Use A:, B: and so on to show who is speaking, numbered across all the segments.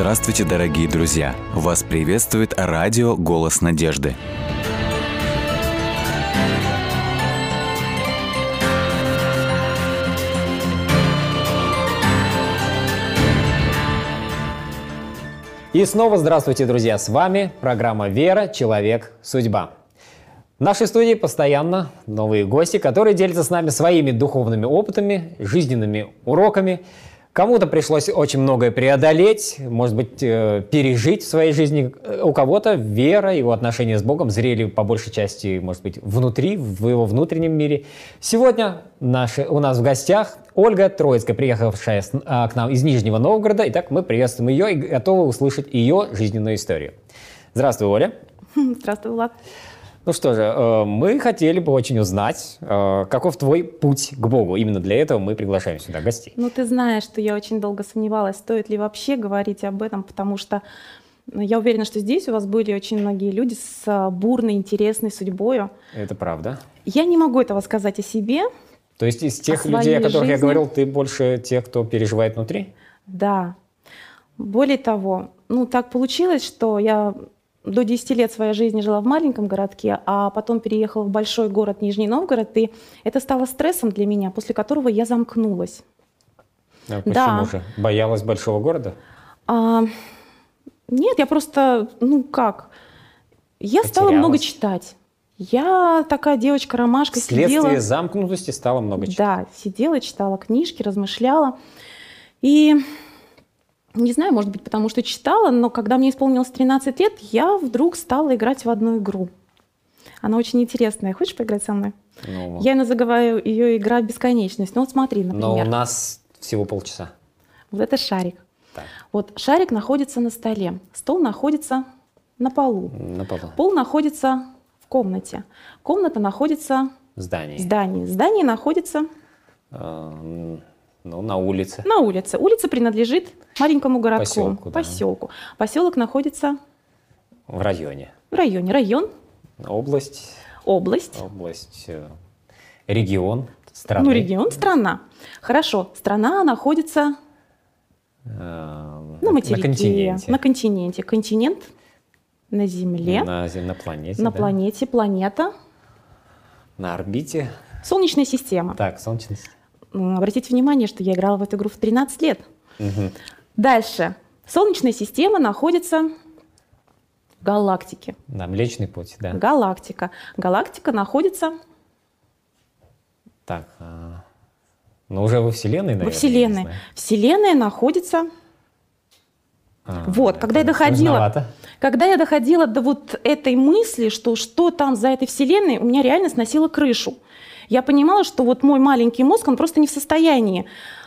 A: Здравствуйте, дорогие друзья! Вас приветствует радио «Голос надежды».
B: И снова здравствуйте, друзья! С вами программа «Вера. Человек. Судьба». В нашей студии постоянно новые гости, которые делятся с нами своими духовными опытами, жизненными уроками. Кому-то пришлось очень многое преодолеть, может быть, э, пережить в своей жизни. У кого-то вера, его отношения с Богом зрели по большей части, может быть, внутри, в его внутреннем мире. Сегодня наши, у нас в гостях Ольга Троицкая, приехавшая а, к нам из Нижнего Новгорода. Итак, мы приветствуем ее и готовы услышать ее жизненную историю. Здравствуй, Оля.
C: Здравствуй, Влад.
B: Ну что же, э, мы хотели бы очень узнать, э, каков твой путь к Богу. Именно для этого мы приглашаем сюда гостей.
C: Ну, ты знаешь, что я очень долго сомневалась, стоит ли вообще говорить об этом, потому что ну, я уверена, что здесь у вас были очень многие люди с а, бурной, интересной судьбой.
B: Это правда.
C: Я не могу этого сказать о себе,
B: то есть из тех людей, о которых жизни. я говорил, ты больше тех, кто переживает внутри?
C: Да. Более того, ну так получилось, что я до 10 лет своей жизни жила в маленьком городке, а потом переехала в большой город Нижний Новгород, и это стало стрессом для меня, после которого я замкнулась.
B: А почему да. же? Боялась большого города?
C: А, нет, я просто, ну как, я Потерялась. стала много читать. Я такая девочка-ромашка
B: Следствие сидела... замкнутости стало много читать.
C: Да, сидела, читала книжки, размышляла. И не знаю, может быть, потому что читала, но когда мне исполнилось 13 лет, я вдруг стала играть в одну игру. Она очень интересная. Хочешь поиграть со мной? Ну, я называю ее игра бесконечность. Ну вот смотри, например.
B: Но у нас всего полчаса.
C: Вот это шарик. Так. Вот шарик находится на столе, стол находится на полу.
B: На полу.
C: Пол находится комнате. Комната находится
B: в здании.
C: В здании. Здание находится...
B: Э, ну, на улице.
C: На улице. Улица принадлежит маленькому городку.
B: Поселку. Да.
C: Поселку. Поселок находится...
B: В районе.
C: В районе. Район.
B: Область.
C: Область.
B: Область. Э, регион. Страна.
C: Ну, регион, страна. Хорошо. Страна находится...
B: Э,
C: на материке.
B: На континенте.
C: На континенте. Континент на Земле.
B: На, на планете.
C: На
B: да?
C: планете, планета.
B: На орбите.
C: Солнечная система.
B: Так, Солнечная
C: система. Обратите внимание, что я играла в эту игру в 13 лет.
B: Угу.
C: Дальше. Солнечная система находится в галактике.
B: Да, Млечный Путь, да.
C: Галактика. Галактика находится...
B: Так, а... ну уже во Вселенной, наверное.
C: Во Вселенной. Вселенная находится
B: а,
C: вот, когда я доходила,
B: сложновато.
C: когда я доходила до вот этой мысли, что что там за этой вселенной, у меня реально сносило крышу. Я понимала, что вот мой маленький мозг, он просто не в состоянии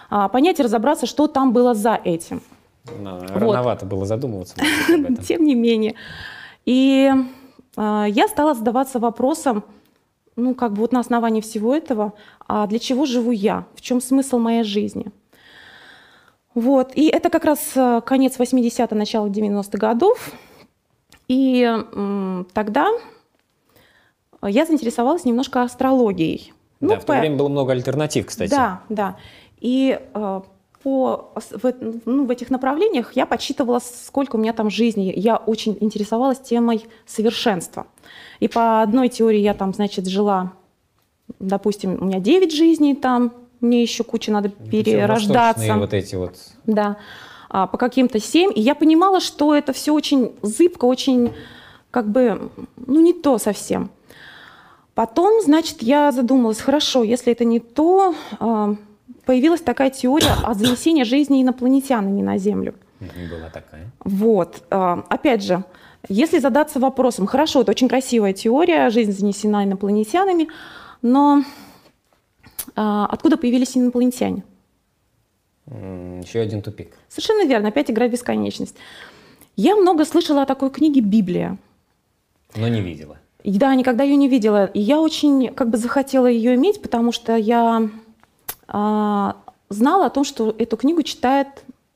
C: а, понять и разобраться, что там было за этим.
B: Но, вот. Рановато было задумываться.
C: Тем не менее. И а, я стала задаваться вопросом, ну как бы вот на основании всего этого, а для чего живу я? В чем смысл моей жизни? Вот. И это как раз э, конец 80-х, начало 90-х годов. И м, тогда я заинтересовалась немножко астрологией.
B: Ну, да, в то по... время было много альтернатив, кстати.
C: Да, да. И э, по, в, ну, в этих направлениях я подсчитывала, сколько у меня там жизни. Я очень интересовалась темой совершенства. И по одной теории я там, значит, жила, допустим, у меня 9 жизней там, мне еще куча надо перерождаться.
B: вот эти вот.
C: Да, а, по каким-то семь. И я понимала, что это все очень зыбко, очень как бы, ну не то совсем. Потом, значит, я задумалась, хорошо, если это не то, а, появилась такая теория о занесении жизни инопланетянами на Землю.
B: Была такая.
C: Вот. А, опять же, если задаться вопросом, хорошо, это очень красивая теория, жизнь занесена инопланетянами, но а, откуда появились инопланетяне?
B: Еще один тупик.
C: Совершенно верно, опять игра в бесконечность. Я много слышала о такой книге «Библия».
B: Но не видела.
C: Да, никогда ее не видела. И я очень как бы захотела ее иметь, потому что я а, знала о том, что эту книгу читают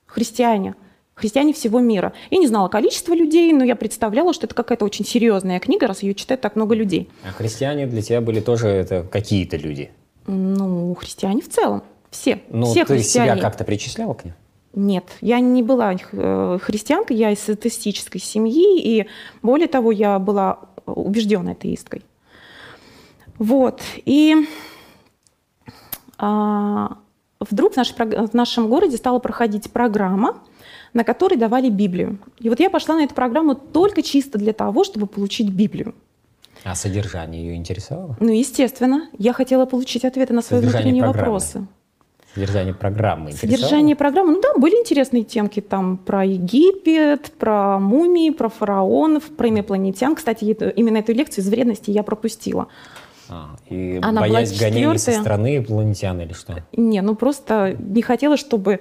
C: христиане, христиане всего мира. Я не знала количество людей, но я представляла, что это какая-то очень серьезная книга, раз ее читает так много людей.
B: А христиане для тебя были тоже это какие-то люди?
C: Ну, христиане в целом. Все.
B: Ну,
C: все
B: ты
C: христиане.
B: себя как-то причисляла к ним?
C: Нет, я не была э, христианкой, я из атеистической семьи, и более того, я была убежденной атеисткой. Вот, и а, вдруг в, наш, в нашем городе стала проходить программа, на которой давали Библию. И вот я пошла на эту программу только чисто для того, чтобы получить Библию.
B: А содержание ее интересовало?
C: Ну, естественно. Я хотела получить ответы на свои содержание внутренние программы. вопросы.
B: Содержание программы
C: Содержание программы, ну да, были интересные темки там про Египет, про мумии, про фараонов, про инопланетян. Кстати, именно эту лекцию из вредности я пропустила.
B: А, и Она боясь гонений со стороны инопланетян или что?
C: Не, ну просто не хотела, чтобы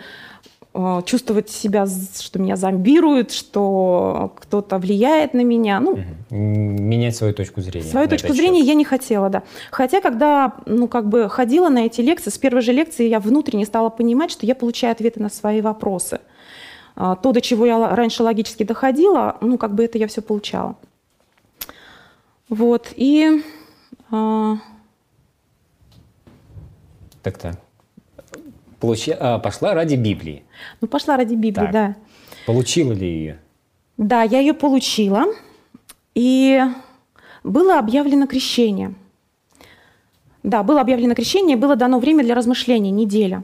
C: чувствовать себя, что меня зомбируют, что кто-то влияет на меня. Ну,
B: Менять свою точку зрения.
C: Свою точку зрения счет. я не хотела, да. Хотя, когда, ну, как бы ходила на эти лекции, с первой же лекции я внутренне стала понимать, что я получаю ответы на свои вопросы. А, то, до чего я раньше логически доходила, ну, как бы это я все получала. Вот, и
B: а... Так-так. Получи... А, пошла ради Библии.
C: Ну, пошла ради Библии, так. да.
B: Получила ли ее?
C: Да, я ее получила. И было объявлено крещение. Да, было объявлено крещение, было дано время для размышления, неделя.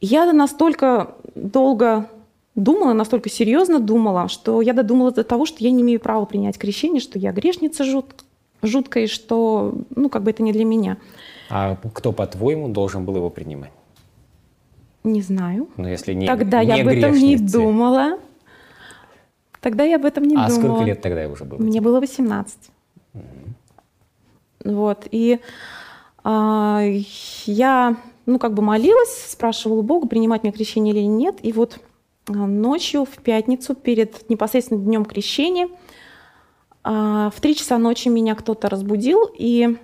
C: Я настолько долго думала, настолько серьезно думала, что я додумалась до того, что я не имею права принять крещение, что я грешница жут, жуткой, что, ну, как бы это не для меня.
B: А кто, по-твоему, должен был его принимать?
C: Не знаю.
B: Но если не
C: Тогда
B: не
C: я об этом не думала. Тогда я об этом не
B: а
C: думала.
B: А сколько лет тогда уже было?
C: Мне было 18. Угу. Вот. И а, я, ну, как бы молилась, спрашивала Бога, принимать мне крещение или нет. И вот а, ночью, в пятницу, перед непосредственно днем крещения, а, в три часа ночи меня кто-то разбудил, и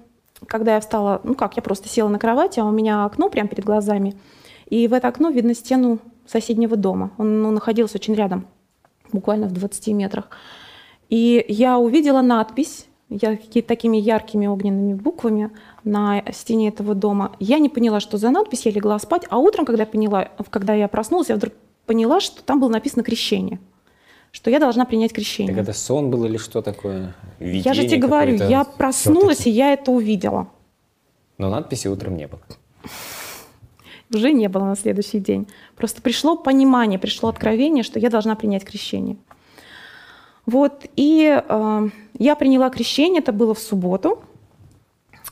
C: когда я встала, ну как, я просто села на кровати, а у меня окно прямо перед глазами, и в это окно видно стену соседнего дома. Он ну, находился очень рядом, буквально в 20 метрах. И я увидела надпись, я такими яркими огненными буквами на стене этого дома. Я не поняла, что за надпись, я легла спать, а утром, когда поняла, когда я проснулась, я вдруг поняла, что там было написано «крещение» что я должна принять крещение.
B: Так это сон был или что такое?
C: Видение я же тебе говорю, я проснулась, и я это увидела.
B: Но надписи утром не было.
C: Уже не было на следующий день. Просто пришло понимание, пришло откровение, что я должна принять крещение. Вот, и э, я приняла крещение, это было в субботу.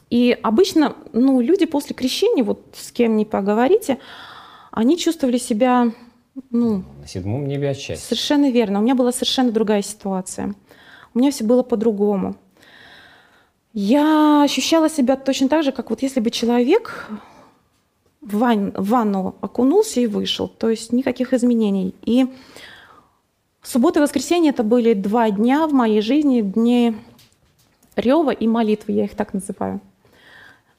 C: И обычно, ну, люди после крещения, вот с кем не поговорите, они чувствовали себя ну,
B: на седьмом небе от
C: Совершенно верно. У меня была совершенно другая ситуация. У меня все было по-другому. Я ощущала себя точно так же, как вот если бы человек в, ван, в ванну окунулся и вышел. То есть никаких изменений. И суббота и воскресенье это были два дня в моей жизни, дни рева и молитвы, я их так называю.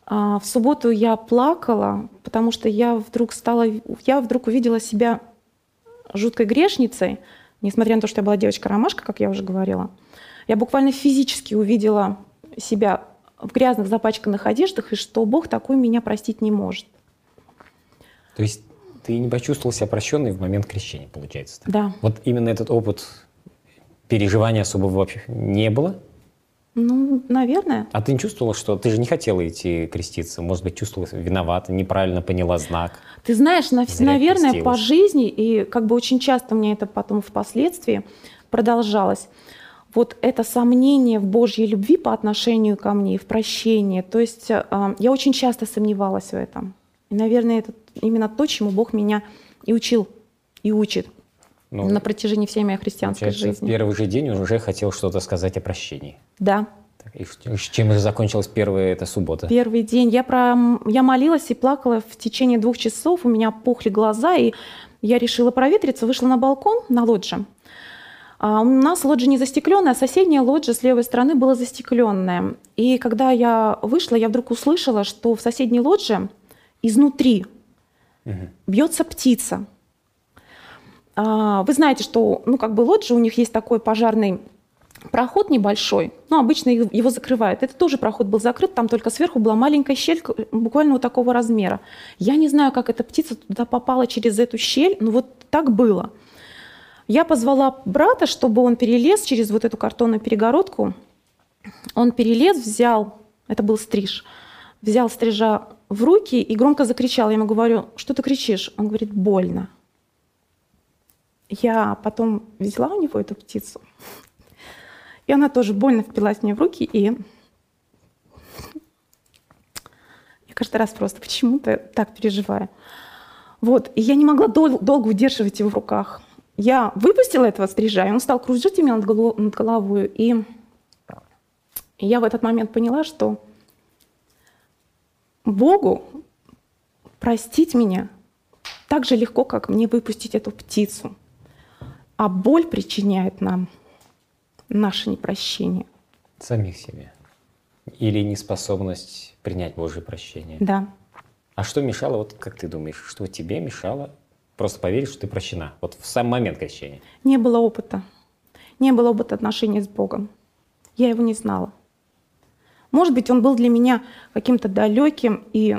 C: А в субботу я плакала, потому что я вдруг стала, я вдруг увидела себя жуткой грешницей, несмотря на то, что я была девочка-ромашка, как я уже говорила, я буквально физически увидела себя в грязных запачканных одеждах, и что Бог такой меня простить не может.
B: То есть ты не почувствовал себя прощенной в момент крещения, получается?
C: Так? Да.
B: Вот именно этот опыт переживания особого вообще не было?
C: Ну, наверное.
B: А ты не чувствовала, что ты же не хотела идти креститься? Может быть, чувствовала виновата, неправильно поняла знак?
C: Ты знаешь, на, наверное, крестилась. по жизни, и как бы очень часто мне это потом впоследствии продолжалось, вот это сомнение в Божьей любви по отношению ко мне, в прощении. То есть э, я очень часто сомневалась в этом. И, наверное, это именно то, чему Бог меня и учил, и учит ну, на протяжении всей моей христианской жизни.
B: В первый же день уже хотел что-то сказать о прощении.
C: Да.
B: И чем же закончилась первая эта суббота?
C: Первый день. Я, про... я молилась и плакала в течение двух часов. У меня пухли глаза, и я решила проветриться, вышла на балкон на лоджии. А у нас лоджия не застекленная, а соседняя лоджия с левой стороны была застекленная. И когда я вышла, я вдруг услышала, что в соседней лоджии изнутри угу. бьется птица. А, вы знаете, что ну, как бы лоджия, у них есть такой пожарный проход небольшой, ну, обычно его закрывают. Это тоже проход был закрыт, там только сверху была маленькая щель, буквально вот такого размера. Я не знаю, как эта птица туда попала через эту щель, но вот так было. Я позвала брата, чтобы он перелез через вот эту картонную перегородку. Он перелез, взял, это был стриж, взял стрижа в руки и громко закричал. Я ему говорю, что ты кричишь? Он говорит, больно. Я потом взяла у него эту птицу, и она тоже больно впилась мне в руки, и я каждый раз просто почему-то так переживаю. Вот, и я не могла дол- долго удерживать его в руках. Я выпустила этого стрижа, и он стал кружить меня над, голов- над головой, и я в этот момент поняла, что Богу простить меня так же легко, как мне выпустить эту птицу. А боль причиняет нам наше непрощение.
B: Самих себе. Или неспособность принять Божье прощение.
C: Да.
B: А что мешало, вот как ты думаешь, что тебе мешало просто поверить, что ты прощена? Вот в сам момент крещения.
C: Не было опыта. Не было опыта отношений с Богом. Я его не знала. Может быть, он был для меня каким-то далеким и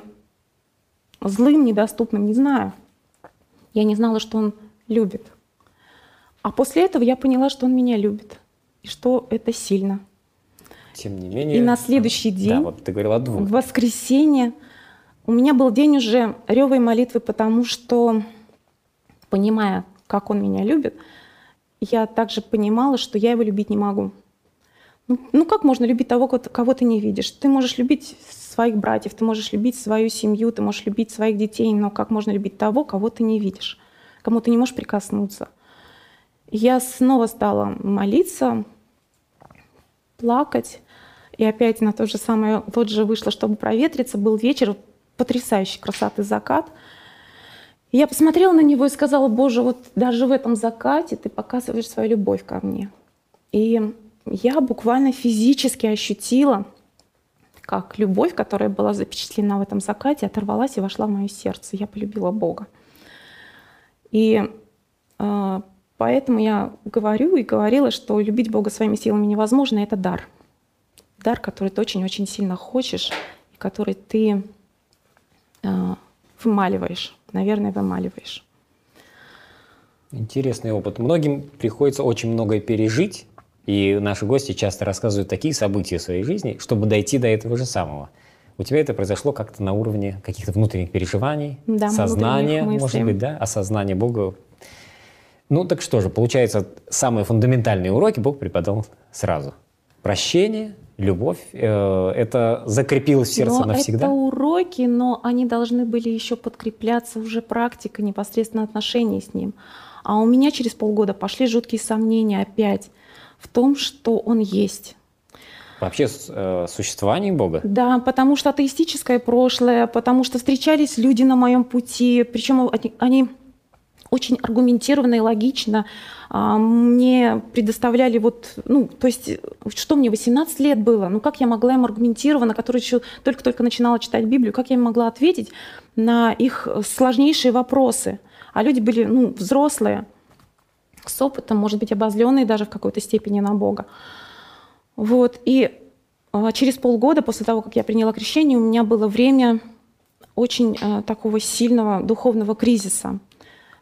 C: злым, недоступным, не знаю. Я не знала, что он любит. А после этого я поняла, что он меня любит, и что это сильно.
B: Тем не менее...
C: И на следующий день,
B: Да, вот ты говорила о двух.
C: в воскресенье, у меня был день уже ревой молитвы, потому что, понимая, как он меня любит, я также понимала, что я его любить не могу. Ну, ну как можно любить того, кого, ты не видишь? Ты можешь любить своих братьев, ты можешь любить свою семью, ты можешь любить своих детей, но как можно любить того, кого ты не видишь, кому ты не можешь прикоснуться? Я снова стала молиться, плакать, и опять на то же самое вот же вышла, чтобы проветриться. Был вечер, потрясающей красоты закат. Я посмотрела на него и сказала, Боже, вот даже в этом закате ты показываешь свою любовь ко мне. И я буквально физически ощутила, как любовь, которая была запечатлена в этом закате, оторвалась и вошла в мое сердце. Я полюбила Бога. И э, поэтому я говорю и говорила, что любить Бога своими силами невозможно, это дар. Дар, который ты очень-очень сильно хочешь, и который ты э, вымаливаешь, наверное, вымаливаешь.
B: Интересный опыт. Многим приходится очень многое пережить, и наши гости часто рассказывают такие события в своей жизни, чтобы дойти до этого же самого. У тебя это произошло как-то на уровне каких-то внутренних переживаний,
C: Да,
B: сознания, может быть, да, осознания Бога. Ну так что же, получается, самые фундаментальные уроки Бог преподал сразу. Прощение, любовь, э, это закрепилось в сердце
C: но
B: навсегда.
C: это уроки, но они должны были еще подкрепляться уже практикой, непосредственно отношений с ним. А у меня через полгода пошли жуткие сомнения опять в том, что он есть.
B: Вообще э, существование Бога.
C: Да, потому что атеистическое прошлое, потому что встречались люди на моем пути, причем они, они очень аргументированно и логично а, мне предоставляли вот, ну, то есть, что мне, 18 лет было, ну, как я могла им аргументированно, которая еще только-только начинала читать Библию, как я им могла ответить на их сложнейшие вопросы? А люди были, ну, взрослые, с опытом, может быть, обозленные даже в какой-то степени на Бога. Вот, и а, через полгода после того, как я приняла крещение, у меня было время очень а, такого сильного духовного кризиса,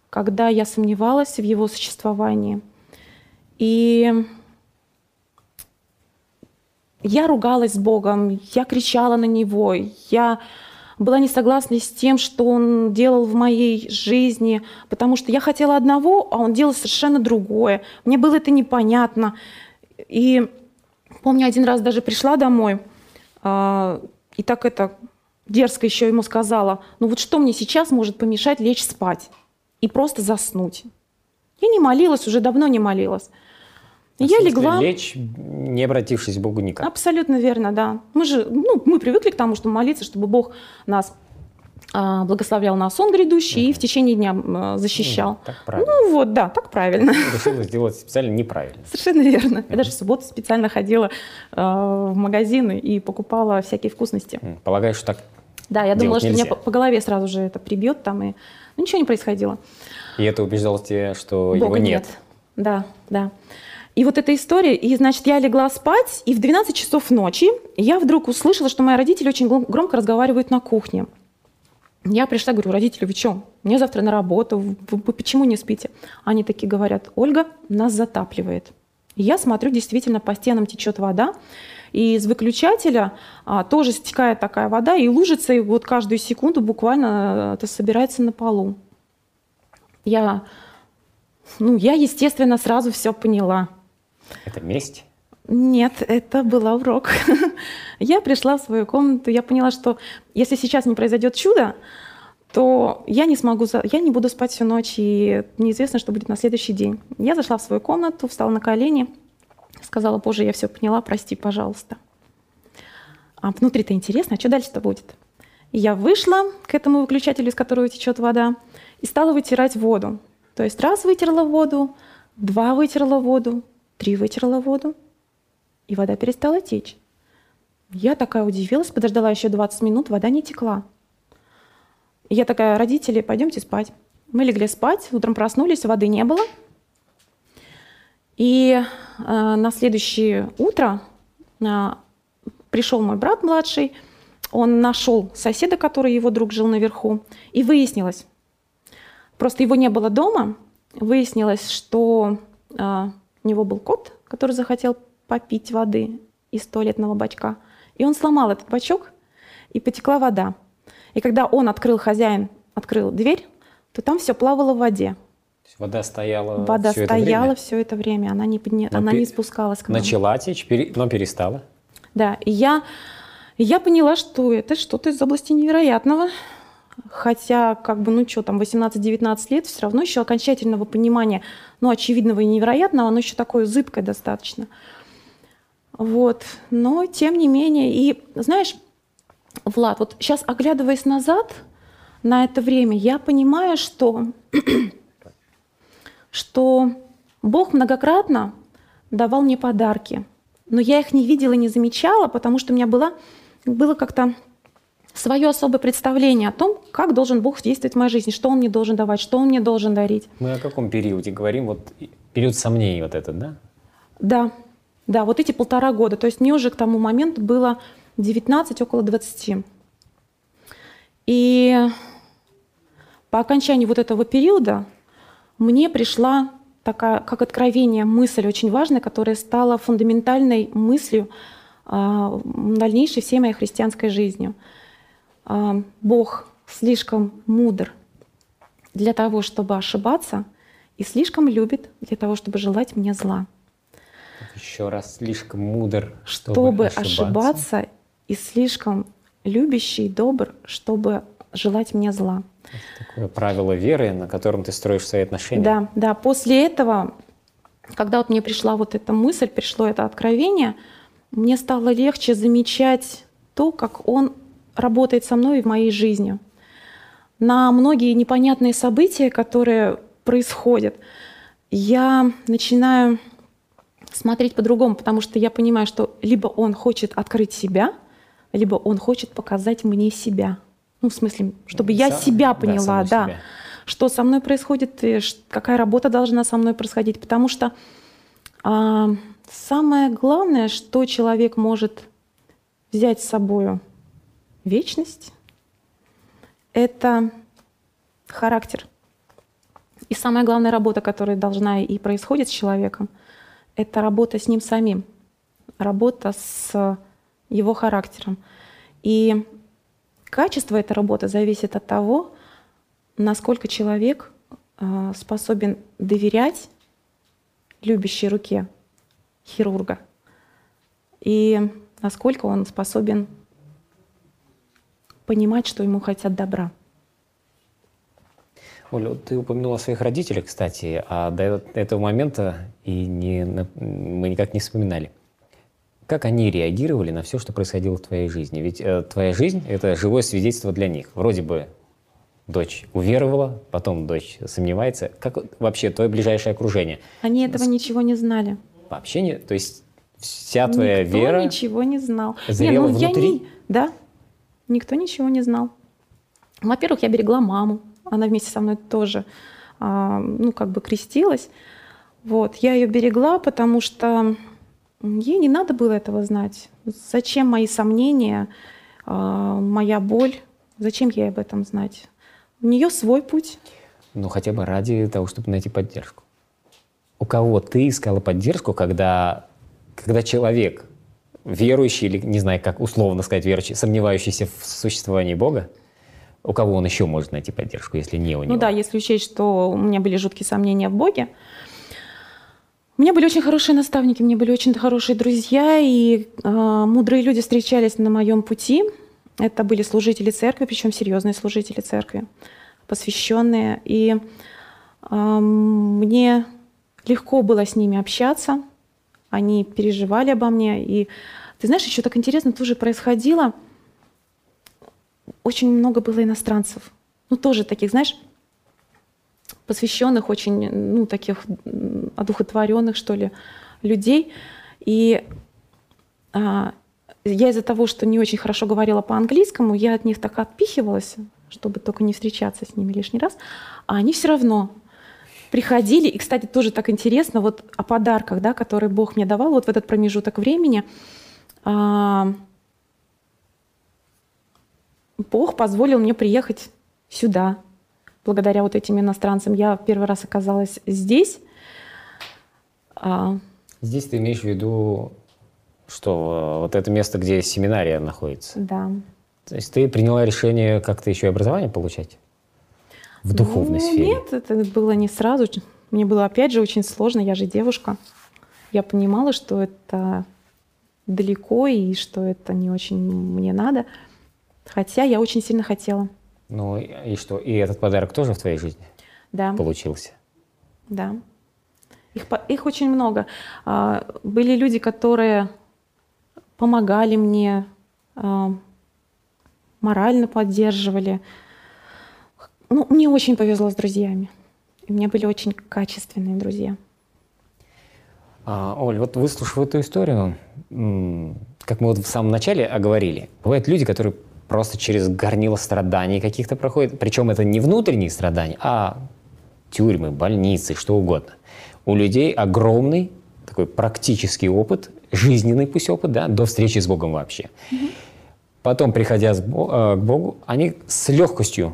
C: когда я сомневалась в его существовании. И я ругалась с Богом, я кричала на Него, я была не согласна с тем, что Он делал в моей жизни, потому что я хотела одного, а Он делал совершенно другое. Мне было это непонятно. И помню, один раз даже пришла домой, а, и так это дерзко еще ему сказала, ну вот что мне сейчас может помешать лечь спать и просто заснуть? Я не молилась, уже давно не молилась. Я
B: смысле,
C: легла.
B: Лечь, не обратившись к Богу никак.
C: Абсолютно верно, да. Мы же, ну, мы привыкли к тому, чтобы молиться, чтобы Бог нас а, благословлял на сон грядущий и в течение дня м, защищал.
B: Ну, так правильно.
C: Ну вот, да, так правильно.
B: Решила сделать специально неправильно.
C: Совершенно верно. Я даже в субботу специально ходила э, в магазины и покупала всякие вкусности.
B: Полагаю, что так
C: Да, я думала, что меня
B: нельзя.
C: по, по голове сразу же это прибьет там, и ну, ничего не происходило.
B: И это убеждало тебя, что его
C: Бога
B: нет.
C: Да, да. И вот эта история, и, значит, я легла спать, и в 12 часов ночи я вдруг услышала, что мои родители очень громко разговаривают на кухне. Я пришла, говорю, родители, вы что? Мне завтра на работу, вы, вы почему не спите? Они такие говорят, Ольга, нас затапливает. И я смотрю, действительно, по стенам течет вода, и из выключателя а, тоже стекает такая вода, и лужится, и вот каждую секунду буквально это собирается на полу. Я, ну, я, естественно, сразу все поняла.
B: Это месть?
C: Нет, это был урок. я пришла в свою комнату, я поняла, что если сейчас не произойдет чудо, то я не смогу, я не буду спать всю ночь, и неизвестно, что будет на следующий день. Я зашла в свою комнату, встала на колени, сказала, Боже, я все поняла, прости, пожалуйста. А внутри-то интересно, а что дальше-то будет? Я вышла к этому выключателю, из которого течет вода, и стала вытирать воду. То есть раз вытерла воду, два вытерла воду, три вытерла воду, и вода перестала течь. Я такая удивилась, подождала еще 20 минут, вода не текла. Я такая, родители, пойдемте спать. Мы легли спать, утром проснулись, воды не было. И э, на следующее утро э, пришел мой брат младший, он нашел соседа, который его друг жил наверху, и выяснилось, просто его не было дома, выяснилось, что э, у него был кот, который захотел попить воды из туалетного бачка, и он сломал этот бачок, и потекла вода. И когда он открыл, хозяин открыл дверь, то там все плавало в воде.
B: Вода стояла
C: Вода
B: все
C: стояла
B: это время?
C: все это время, она не, подня... она
B: пе-
C: не спускалась к нам.
B: Начала течь, пере- но перестала.
C: Да, и я, и я поняла, что это что-то из области невероятного. Хотя, как бы, ну что, там 18-19 лет, все равно еще окончательного понимания, ну, очевидного и невероятного, оно еще такое зыбкое достаточно. Вот. Но, тем не менее, и, знаешь, Влад, вот сейчас, оглядываясь назад на это время, я понимаю, что, что Бог многократно давал мне подарки, но я их не видела, не замечала, потому что у меня было, было как-то свое особое представление о том, как должен Бог действовать в моей жизни, что Он мне должен давать, что Он мне должен дарить.
B: Мы о каком периоде говорим? Вот период сомнений вот этот, да?
C: Да, да, вот эти полтора года. То есть мне уже к тому моменту было 19, около 20. И по окончании вот этого периода мне пришла такая, как откровение, мысль очень важная, которая стала фундаментальной мыслью а, дальнейшей всей моей христианской жизнью. А, Бог слишком мудр для того, чтобы ошибаться, и слишком любит для того, чтобы желать мне зла.
B: Еще раз, слишком мудр, чтобы,
C: Чтобы
B: ошибаться.
C: ошибаться, и слишком любящий, добр, чтобы желать мне зла.
B: Такое правило веры, на котором ты строишь свои отношения.
C: Да, да. После этого, когда вот мне пришла вот эта мысль, пришло это откровение, мне стало легче замечать то, как он работает со мной и в моей жизни. На многие непонятные события, которые происходят, я начинаю смотреть по-другому, потому что я понимаю, что либо он хочет открыть себя, либо он хочет показать мне себя. Ну, в смысле, чтобы я
B: Са-
C: себя
B: да,
C: поняла,
B: саму
C: да,
B: себя.
C: что со мной происходит, и ш- какая работа должна со мной происходить. Потому что а, самое главное, что человек может взять с собой вечность, это характер. И самая главная работа, которая должна и происходит с человеком, это работа с ним самим, работа с его характером. И качество этой работы зависит от того, насколько человек э, способен доверять любящей руке хирурга и насколько он способен понимать, что ему хотят добра.
B: Оля, ты упомянула своих родителей, кстати, а до этого момента и не, мы никак не вспоминали. Как они реагировали на все, что происходило в твоей жизни? Ведь э, твоя жизнь — это живое свидетельство для них. Вроде бы дочь уверовала, потом дочь сомневается. Как вообще твое ближайшее окружение?
C: Они этого ничего не знали.
B: Вообще не... То есть вся твоя
C: Никто
B: вера...
C: ничего не знал. Не, ну, я
B: внутри?
C: не- Да, никто ничего не знал. Во-первых, я берегла маму. Она вместе со мной тоже, а, ну, как бы крестилась. Вот, я ее берегла, потому что ей не надо было этого знать. Зачем мои сомнения, а, моя боль? Зачем ей об этом знать? У нее свой путь.
B: Ну, хотя бы ради того, чтобы найти поддержку. У кого ты искала поддержку, когда, когда человек, верующий или, не знаю, как условно сказать, верующий, сомневающийся в существовании Бога, у кого он еще может найти поддержку, если не у него?
C: Ну да, если учесть, что у меня были жуткие сомнения в Боге, у меня были очень хорошие наставники, у меня были очень хорошие друзья, и э, мудрые люди встречались на моем пути. Это были служители церкви, причем серьезные служители церкви, посвященные. И э, мне легко было с ними общаться, они переживали обо мне. И ты знаешь, еще так интересно тоже происходило. Очень много было иностранцев. Ну, тоже таких, знаешь, посвященных, очень, ну, таких одухотворенных, что ли, людей. И а, я из-за того, что не очень хорошо говорила по-английскому, я от них так отпихивалась, чтобы только не встречаться с ними лишний раз. А они все равно приходили. И, кстати, тоже так интересно, вот о подарках, да, которые Бог мне давал вот в этот промежуток времени. А, Бог позволил мне приехать сюда, благодаря вот этим иностранцам. Я первый раз оказалась здесь.
B: А, здесь ты имеешь в виду, что э, вот это место, где семинария находится?
C: Да.
B: То есть ты приняла решение как-то еще и образование получать? В духовной ну, сфере?
C: Нет, это было не сразу. Мне было, опять же, очень сложно. Я же девушка. Я понимала, что это далеко и что это не очень мне надо. Хотя я очень сильно хотела.
B: Ну и что? И этот подарок тоже в твоей жизни
C: да.
B: получился?
C: Да. Их, их очень много. А, были люди, которые помогали мне, а, морально поддерживали. Ну, мне очень повезло с друзьями. И у меня были очень качественные друзья.
B: А, Оль, вот выслушав эту историю, как мы вот в самом начале оговорили, бывают люди, которые просто через горнило страданий каких-то проходит. Причем это не внутренние страдания, а тюрьмы, больницы, что угодно. У людей огромный такой практический опыт, жизненный пусть опыт, да, до встречи с Богом вообще. Угу. Потом, приходя э, к Богу, они с легкостью,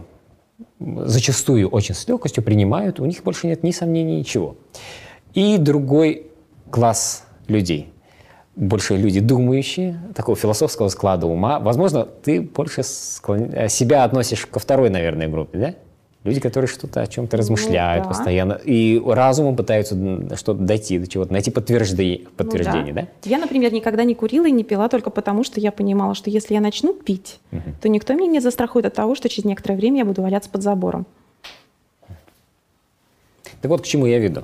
B: зачастую очень с легкостью принимают, у них больше нет ни сомнений, ничего. И другой класс людей – больше люди думающие, такого философского склада ума. Возможно, ты больше склон... Себя относишь ко второй, наверное, группе, да? Люди, которые что-то о чем-то размышляют ну, да. постоянно и разумом пытаются что-то дойти до чего-то, найти подтверждение, подтверждение ну, да.
C: да? Я, например, никогда не курила и не пила только потому, что я понимала, что если я начну пить, угу. то никто меня не застрахует от того, что через некоторое время я буду валяться под забором.
B: Так вот к чему я веду.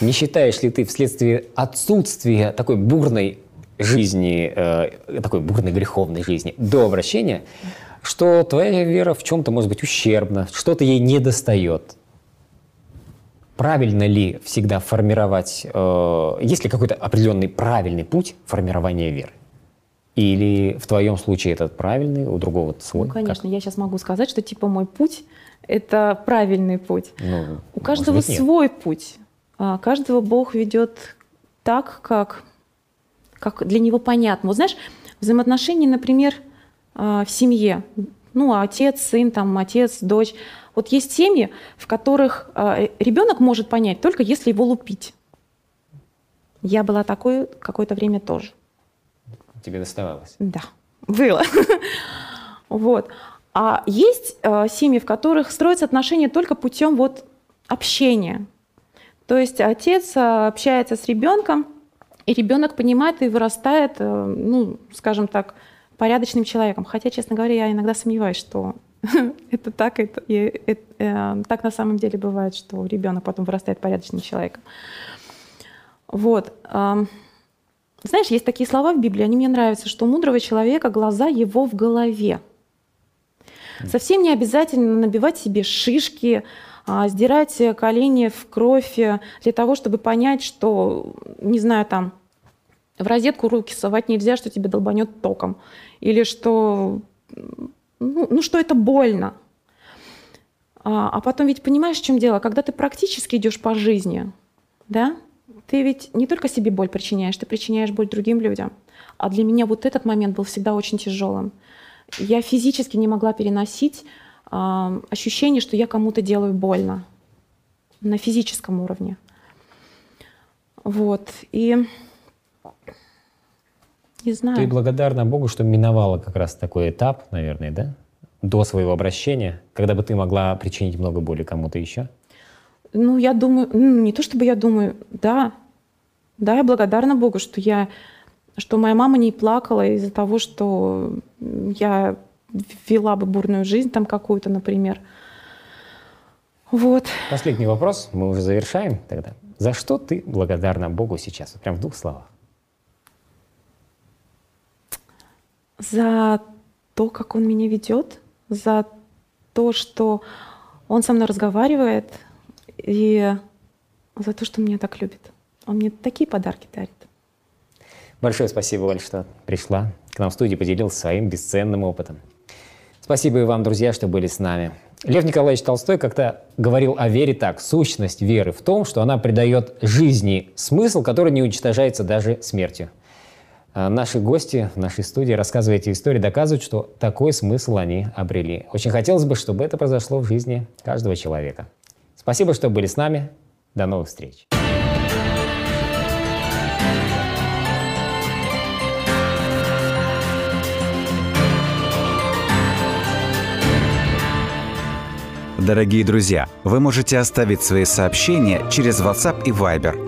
B: Не считаешь ли ты вследствие отсутствия такой бурной жизни, э, такой бурной греховной жизни до обращения, что твоя вера в чем-то может быть ущербна, что-то ей не достает. Правильно ли всегда формировать, э, есть ли какой-то определенный правильный путь формирования веры? Или в твоем случае этот правильный, у другого свой?
C: Ну, конечно, как? я сейчас могу сказать, что типа мой путь – это правильный путь. Ну, у каждого быть, свой путь. А каждого Бог ведет так, как как для него понятно. Вот знаешь, взаимоотношения, например, в семье, ну, отец, сын, там, отец, дочь. Вот есть семьи, в которых а, ребенок может понять только если его лупить. Я была такой какое-то время тоже.
B: Тебе доставалось?
C: Да, было. Вот. А есть э, семьи, в которых строятся отношения только путем вот общения. То есть отец общается с ребенком, и ребенок понимает и вырастает, ну, скажем так, порядочным человеком. Хотя, честно говоря, я иногда сомневаюсь, что это так, это, и, это, э, так на самом деле бывает, что ребенок потом вырастает порядочным человеком. Вот. Э, знаешь, есть такие слова в Библии, они мне нравятся, что у мудрого человека глаза его в голове. Совсем не обязательно набивать себе шишки, а, сдирать колени в кровь э, для того, чтобы понять, что, не знаю, там, в розетку руки совать нельзя, что тебе долбанет током. Или что, ну, ну что это больно. А, а потом ведь понимаешь, в чем дело? Когда ты практически идешь по жизни, да, ты ведь не только себе боль причиняешь, ты причиняешь боль другим людям. А для меня вот этот момент был всегда очень тяжелым. Я физически не могла переносить э, ощущение, что я кому-то делаю больно на физическом уровне. Вот. И не знаю.
B: Ты благодарна Богу, что миновала как раз такой этап, наверное, да? До своего обращения, когда бы ты могла причинить много боли кому-то еще?
C: Ну, я думаю, ну, не то чтобы я думаю, да, да, я благодарна Богу, что я, что моя мама не плакала из-за того, что я вела бы бурную жизнь там какую-то, например. Вот.
B: Последний вопрос, мы уже завершаем тогда. За что ты благодарна Богу сейчас? Прям в двух словах.
C: За то, как Он меня ведет, за то, что Он со мной разговаривает, и за то, что меня так любит. Он мне такие подарки дарит.
B: Большое спасибо, Оль, что пришла к нам в студию, поделилась своим бесценным опытом. Спасибо и вам, друзья, что были с нами. Лев Николаевич Толстой как-то говорил о вере так. Сущность веры в том, что она придает жизни смысл, который не уничтожается даже смертью. А наши гости в нашей студии, рассказывая эти истории, доказывают, что такой смысл они обрели. Очень хотелось бы, чтобы это произошло в жизни каждого человека. Спасибо, что были с нами. До новых встреч.
A: Дорогие друзья, вы можете оставить свои сообщения через WhatsApp и Viber